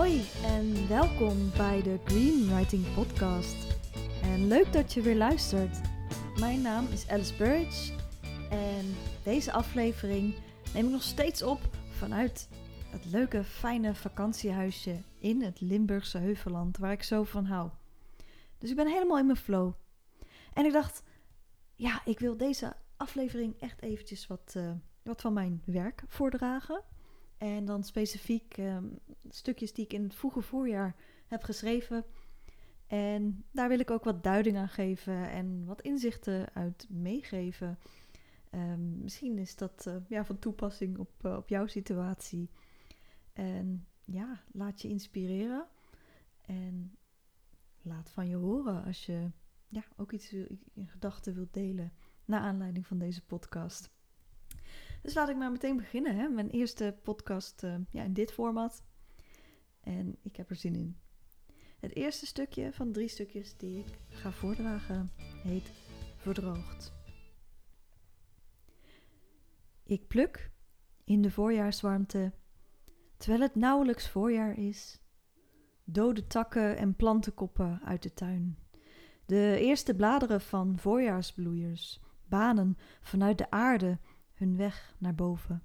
Hoi en welkom bij de Greenwriting Podcast. En leuk dat je weer luistert. Mijn naam is Alice Burridge en deze aflevering neem ik nog steeds op vanuit het leuke, fijne vakantiehuisje in het Limburgse Heuvelland waar ik zo van hou. Dus ik ben helemaal in mijn flow. En ik dacht, ja, ik wil deze aflevering echt eventjes wat, eh, wat van mijn werk voordragen. En dan specifiek ehm, stukjes die ik in het vroege voorjaar heb geschreven. En daar wil ik ook wat duiding aan geven en wat inzichten uit meegeven. Ehm, misschien is dat uh, ja, van toepassing op, uh, op jouw situatie. En ja, laat je inspireren. En laat van je horen als je ja, ook iets in gedachten wilt delen. Naar aanleiding van deze podcast. Dus laat ik maar meteen beginnen. Hè? Mijn eerste podcast uh, ja, in dit format. En ik heb er zin in. Het eerste stukje van drie stukjes die ik ga voordragen heet Verdroogd. Ik pluk in de voorjaarswarmte, terwijl het nauwelijks voorjaar is, dode takken en plantenkoppen uit de tuin. De eerste bladeren van voorjaarsbloeiers banen vanuit de aarde hun weg naar boven.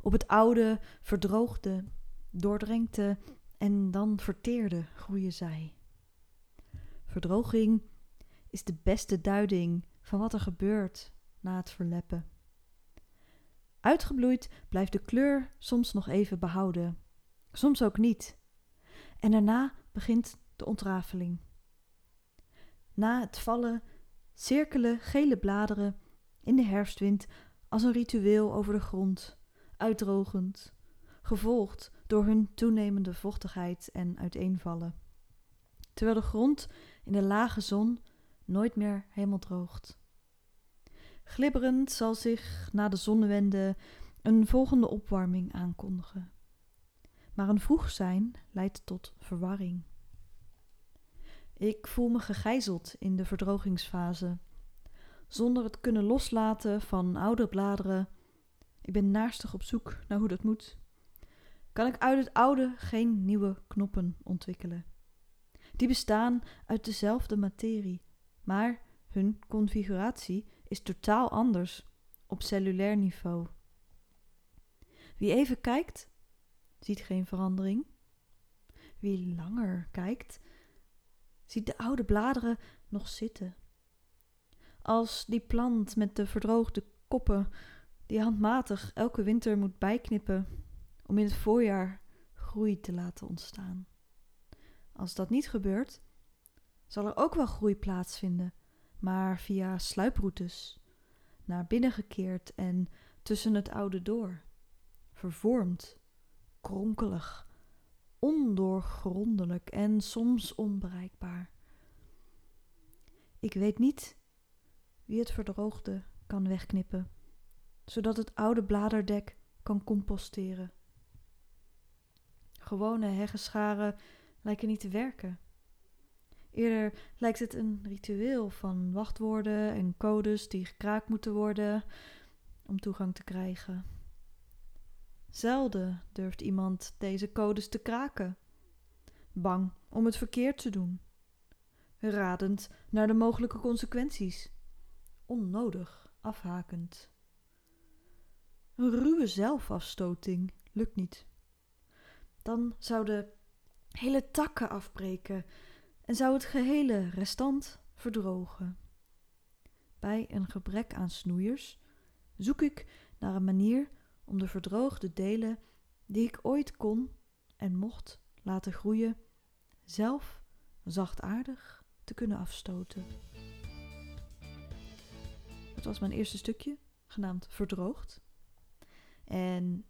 Op het oude, verdroogde, doordrenkte en dan verteerde groeien zij. Verdroging is de beste duiding van wat er gebeurt na het verleppen. Uitgebloeid blijft de kleur soms nog even behouden, soms ook niet. En daarna begint de ontrafeling. Na het vallen cirkelen gele bladeren in de herfstwind als een ritueel over de grond, uitdrogend, gevolgd door hun toenemende vochtigheid en uiteenvallen. Terwijl de grond in de lage zon nooit meer helemaal droogt. Glibberend zal zich na de zonnewende een volgende opwarming aankondigen. Maar een vroeg zijn leidt tot verwarring. Ik voel me gegijzeld in de verdrogingsfase zonder het kunnen loslaten van oude bladeren. Ik ben naastig op zoek naar hoe dat moet. Kan ik uit het oude geen nieuwe knoppen ontwikkelen? Die bestaan uit dezelfde materie, maar hun configuratie is totaal anders op cellulair niveau. Wie even kijkt, ziet geen verandering. Wie langer kijkt, ziet de oude bladeren nog zitten als die plant met de verdroogde koppen die handmatig elke winter moet bijknippen om in het voorjaar groei te laten ontstaan. Als dat niet gebeurt, zal er ook wel groei plaatsvinden, maar via sluiproutes, naar binnen gekeerd en tussen het oude door, vervormd, kronkelig, ondoorgrondelijk en soms onbereikbaar. Ik weet niet wie het verdroogde kan wegknippen, zodat het oude bladerdek kan composteren. Gewone heggenscharen lijken niet te werken. Eerder lijkt het een ritueel van wachtwoorden en codes die gekraakt moeten worden om toegang te krijgen. Zelden durft iemand deze codes te kraken, bang om het verkeerd te doen, radend naar de mogelijke consequenties onnodig afhakend. Een ruwe zelfafstoting lukt niet. Dan zouden hele takken afbreken en zou het gehele restant verdrogen. Bij een gebrek aan snoeiers zoek ik naar een manier om de verdroogde delen die ik ooit kon en mocht laten groeien, zelf zachtaardig te kunnen afstoten. Dat was mijn eerste stukje, genaamd Verdroogd. En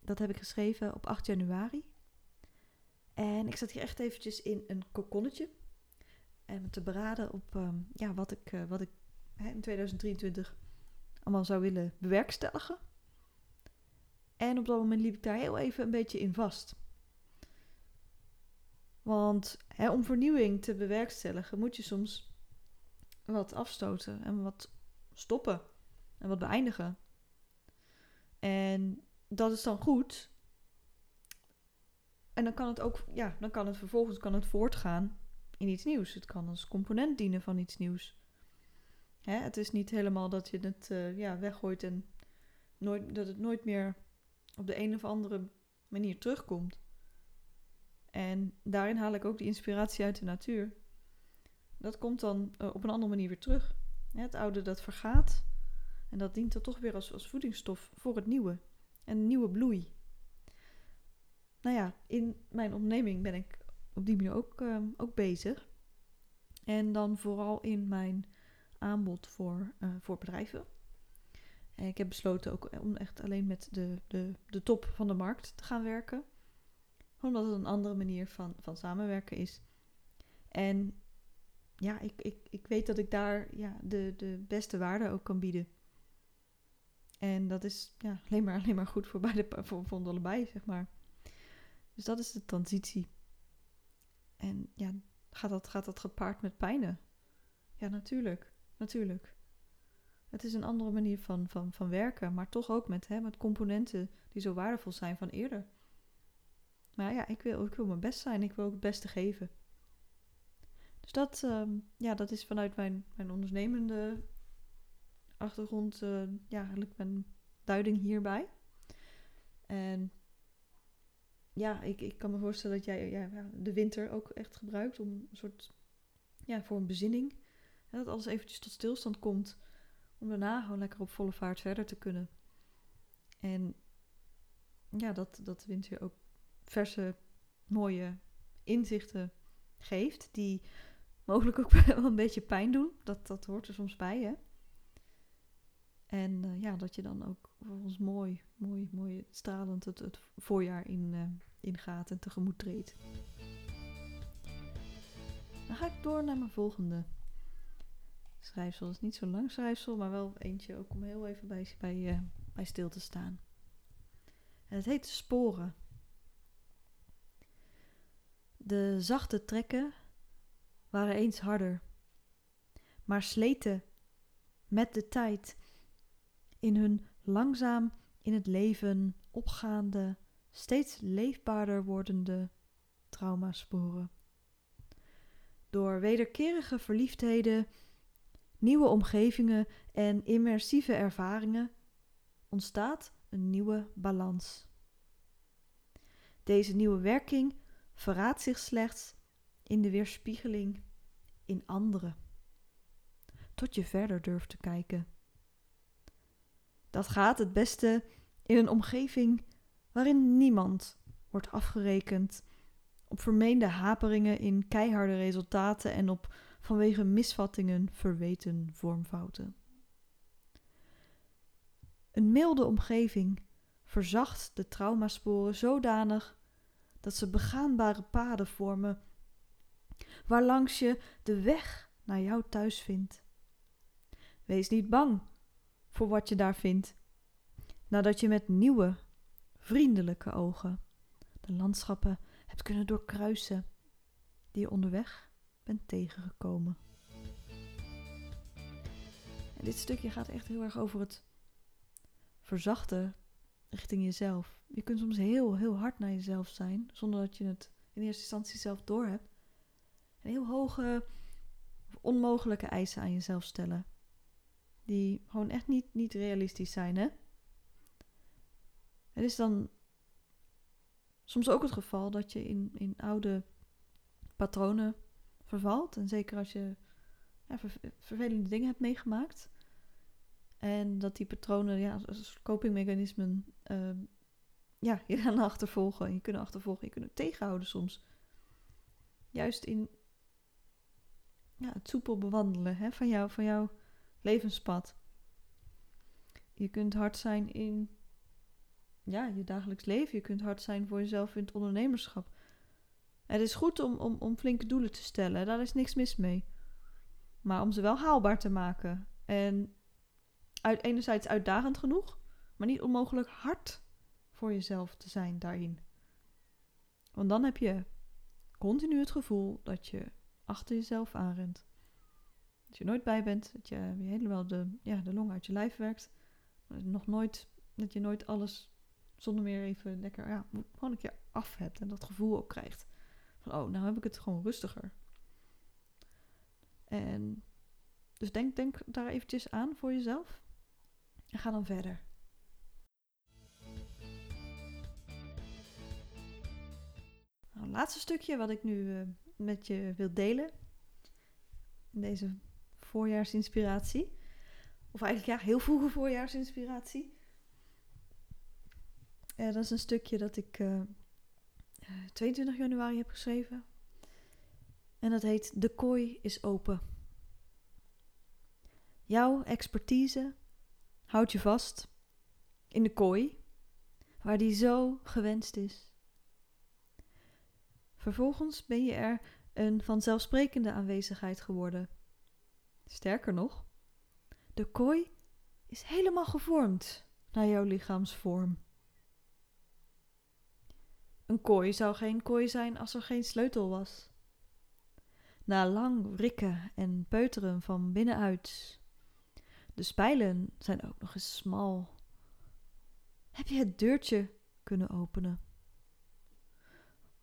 dat heb ik geschreven op 8 januari. En ik zat hier echt eventjes in een kokonnetje. En te beraden op ehm, ja, wat ik, uh, wat ik hè, in 2023 allemaal zou willen bewerkstelligen. En op dat moment liep ik daar heel even een beetje in vast. Want hè, om vernieuwing te bewerkstelligen moet je soms wat afstoten en wat stoppen en wat beëindigen. En dat is dan goed. en dan kan het ook, ja, dan kan het vervolgens kan het voortgaan in iets nieuws. Het kan als component dienen van iets nieuws. Hè, het is niet helemaal dat je het uh, ja, weggooit en nooit, dat het nooit meer op de een of andere manier terugkomt. En daarin haal ik ook die inspiratie uit de natuur. Dat komt dan uh, op een andere manier weer terug. Het oude dat vergaat. En dat dient er toch weer als, als voedingsstof voor het nieuwe. En nieuwe bloei. Nou ja, in mijn onderneming ben ik op die manier ook, uh, ook bezig. En dan vooral in mijn aanbod voor, uh, voor bedrijven. En ik heb besloten ook om echt alleen met de, de, de top van de markt te gaan werken. Omdat het een andere manier van, van samenwerken is. En ja, ik, ik, ik weet dat ik daar ja, de, de beste waarde ook kan bieden. En dat is ja, alleen, maar, alleen maar goed voor, beide, voor, voor allebei, zeg maar. Dus dat is de transitie. En ja, gaat dat, gaat dat gepaard met pijnen? Ja, natuurlijk. Natuurlijk. Het is een andere manier van, van, van werken, maar toch ook met, hè, met componenten die zo waardevol zijn van eerder. Maar ja, ik wil, ik wil mijn best zijn. Ik wil ook het beste geven. Dus dat, uh, ja, dat is vanuit mijn, mijn ondernemende achtergrond uh, ja, eigenlijk mijn duiding hierbij. En ja, ik, ik kan me voorstellen dat jij de winter ook echt gebruikt om een soort, ja, voor een bezinning. dat alles eventjes tot stilstand komt. Om daarna gewoon lekker op volle vaart verder te kunnen. En ja, dat, dat de winter ook verse, mooie inzichten geeft. Die mogelijk ook wel een beetje pijn doen. Dat, dat hoort er soms bij, hè. En uh, ja, dat je dan ook vervolgens mooi, mooi, mooi stralend het, het voorjaar in, uh, ingaat en tegemoet treedt. Dan ga ik door naar mijn volgende schrijfsel. Het is niet zo lang schrijfsel, maar wel eentje ook om heel even bij, bij, uh, bij stil te staan. Het heet Sporen. De zachte trekken waren eens harder, maar sleten met de tijd in hun langzaam in het leven opgaande, steeds leefbaarder wordende traumasporen. Door wederkerige verliefdheden, nieuwe omgevingen en immersieve ervaringen ontstaat een nieuwe balans. Deze nieuwe werking verraadt zich slechts in de weerspiegeling in anderen. Tot je verder durft te kijken. Dat gaat het beste in een omgeving waarin niemand wordt afgerekend op vermeende haperingen in keiharde resultaten en op vanwege misvattingen verweten vormfouten. Een milde omgeving verzacht de traumasporen zodanig dat ze begaanbare paden vormen waarlangs je de weg naar jouw thuis vindt. Wees niet bang voor wat je daar vindt, nadat je met nieuwe, vriendelijke ogen de landschappen hebt kunnen doorkruisen die je onderweg bent tegengekomen. En dit stukje gaat echt heel erg over het verzachten richting jezelf. Je kunt soms heel, heel hard naar jezelf zijn, zonder dat je het in eerste instantie zelf doorhebt. Heel hoge, onmogelijke eisen aan jezelf stellen die gewoon echt niet, niet realistisch zijn. Hè? Het is dan soms ook het geval dat je in, in oude patronen vervalt. En zeker als je vervelende dingen hebt meegemaakt. En dat die patronen ja, als copingmechanismen uh, ja, je gaan achtervolgen. Je kunnen achtervolgen, je kunnen tegenhouden soms. Juist in het soepel bewandelen hè, van, jou, van jouw levenspad. Je kunt hard zijn in ja, je dagelijks leven. Je kunt hard zijn voor jezelf in het ondernemerschap. Het is goed om, om, om flinke doelen te stellen. Daar is niks mis mee. Maar om ze wel haalbaar te maken. En uit, enerzijds uitdagend genoeg, maar niet onmogelijk hard voor jezelf te zijn daarin. Want dan heb je continu het gevoel dat je achter jezelf aanrent. Dat je nooit bij bent, dat je helemaal de, ja, de long uit je lijf werkt. nog nooit, dat je nooit alles zonder meer even lekker, ja, gewoon een keer af hebt en dat gevoel ook krijgt. Van, oh, nou heb ik het gewoon rustiger. En dus denk, denk daar eventjes aan voor jezelf. En ga dan verder. Nou, het laatste stukje wat ik nu uh, met je wil delen. In deze voorjaarsinspiratie. Of eigenlijk ja, heel vroege voorjaarsinspiratie. Uh, dat is een stukje dat ik uh, 22 januari heb geschreven. En dat heet De kooi is open. Jouw expertise houdt je vast in de kooi, waar die zo gewenst is. Vervolgens ben je er een vanzelfsprekende aanwezigheid geworden. Sterker nog, de kooi is helemaal gevormd naar jouw lichaamsvorm. Een kooi zou geen kooi zijn als er geen sleutel was. Na lang wrikken en peuteren van binnenuit. De spijlen zijn ook nog eens smal. Heb je het deurtje kunnen openen?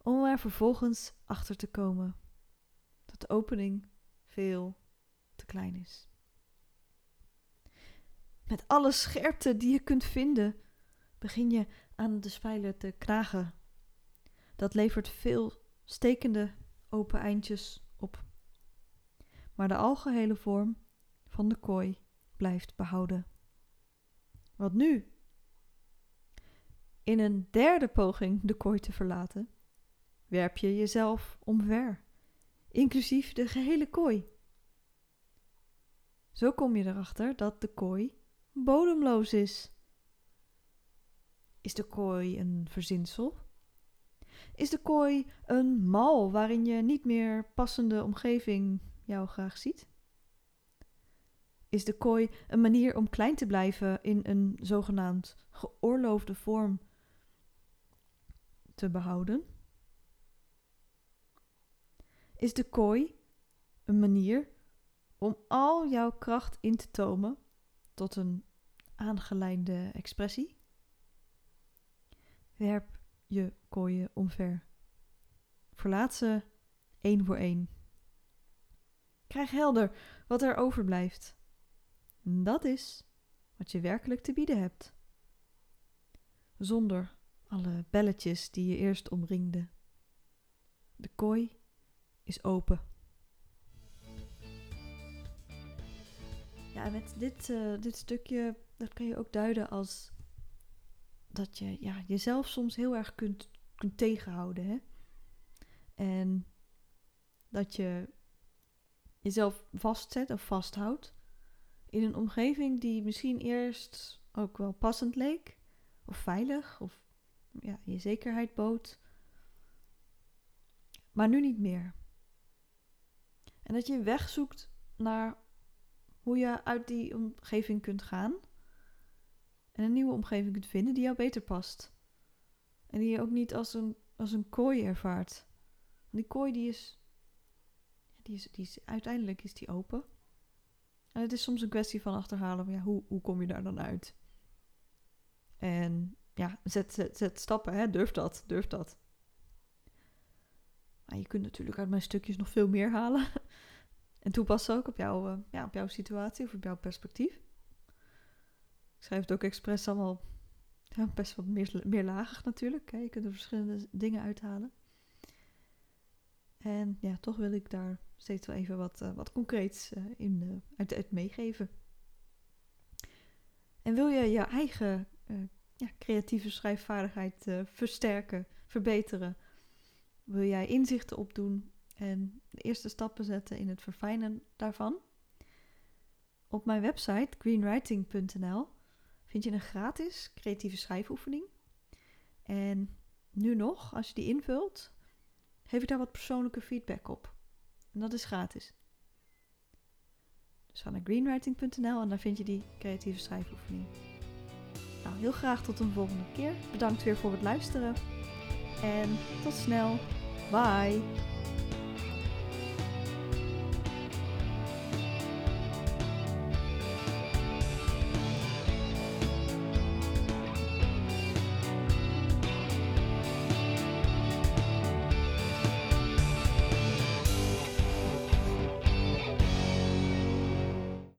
Om er vervolgens achter te komen dat de opening veel te klein is. Met alle scherpte die je kunt vinden, begin je aan de spijlen te knagen. Dat levert veel stekende open eindjes op. Maar de algehele vorm van de kooi blijft behouden. Wat nu? In een derde poging de kooi te verlaten, werp je jezelf omver, inclusief de gehele kooi. Zo kom je erachter dat de kooi bodemloos is. Is de kooi een verzinsel? Is de kooi een mal waarin je niet meer passende omgeving jou graag ziet? Is de kooi een manier om klein te blijven in een zogenaamd geoorloofde vorm te behouden? Is de kooi een manier om al jouw kracht in te tomen tot een aangelijnde expressie? Werp je kooien omver. Verlaat ze één voor één. Krijg helder wat er overblijft. Dat is wat je werkelijk te bieden hebt. Zonder alle belletjes die je eerst omringden. De kooi is open. Ja, met dit, uh, dit stukje, dat kan je ook duiden als dat je ja, jezelf soms heel erg kunt, kunt tegenhouden. Hè? En dat je jezelf vastzet of vasthoudt in een omgeving die misschien eerst ook wel passend leek, of veilig, of ja, je zekerheid bood, maar nu niet meer. En dat je weg zoekt naar hoe je uit die omgeving kunt gaan en een nieuwe omgeving kunt vinden die jou beter past. En die je ook niet als een, als een kooi ervaart. die kooi die is, die is, die is, uiteindelijk is die open. En het is soms een kwestie van achterhalen, ja, hoe, hoe kom je daar dan uit? En ja, zet, zet, zet stappen, hè? durf dat, durf dat. Je kunt natuurlijk uit mijn stukjes nog veel meer halen. en toepassen ook op, jou, uh, ja, op jouw situatie of op jouw perspectief. Ik schrijf het ook expres allemaal ja, best wat meer, meerlagig natuurlijk. Je kunt er verschillende dingen uithalen. En ja, toch wil ik daar steeds wel even wat, uh, wat concreets uh, in, uit, uit, meegeven. En wil je je eigen ja, creatieve schrijfvaardigheid versterken, verbeteren? Wil jij inzichten opdoen en de eerste stappen zetten in het verfijnen daarvan? Op mijn website greenwriting.nl vind je een gratis creatieve schrijfoefening. En nu nog, als je die invult, geef ik daar wat persoonlijke feedback op. En dat is gratis. Dus ga naar greenwriting.nl en daar vind je die creatieve schrijfoefening. Nou, heel graag tot een volgende keer. Bedankt weer voor het luisteren. En tot snel. Bye.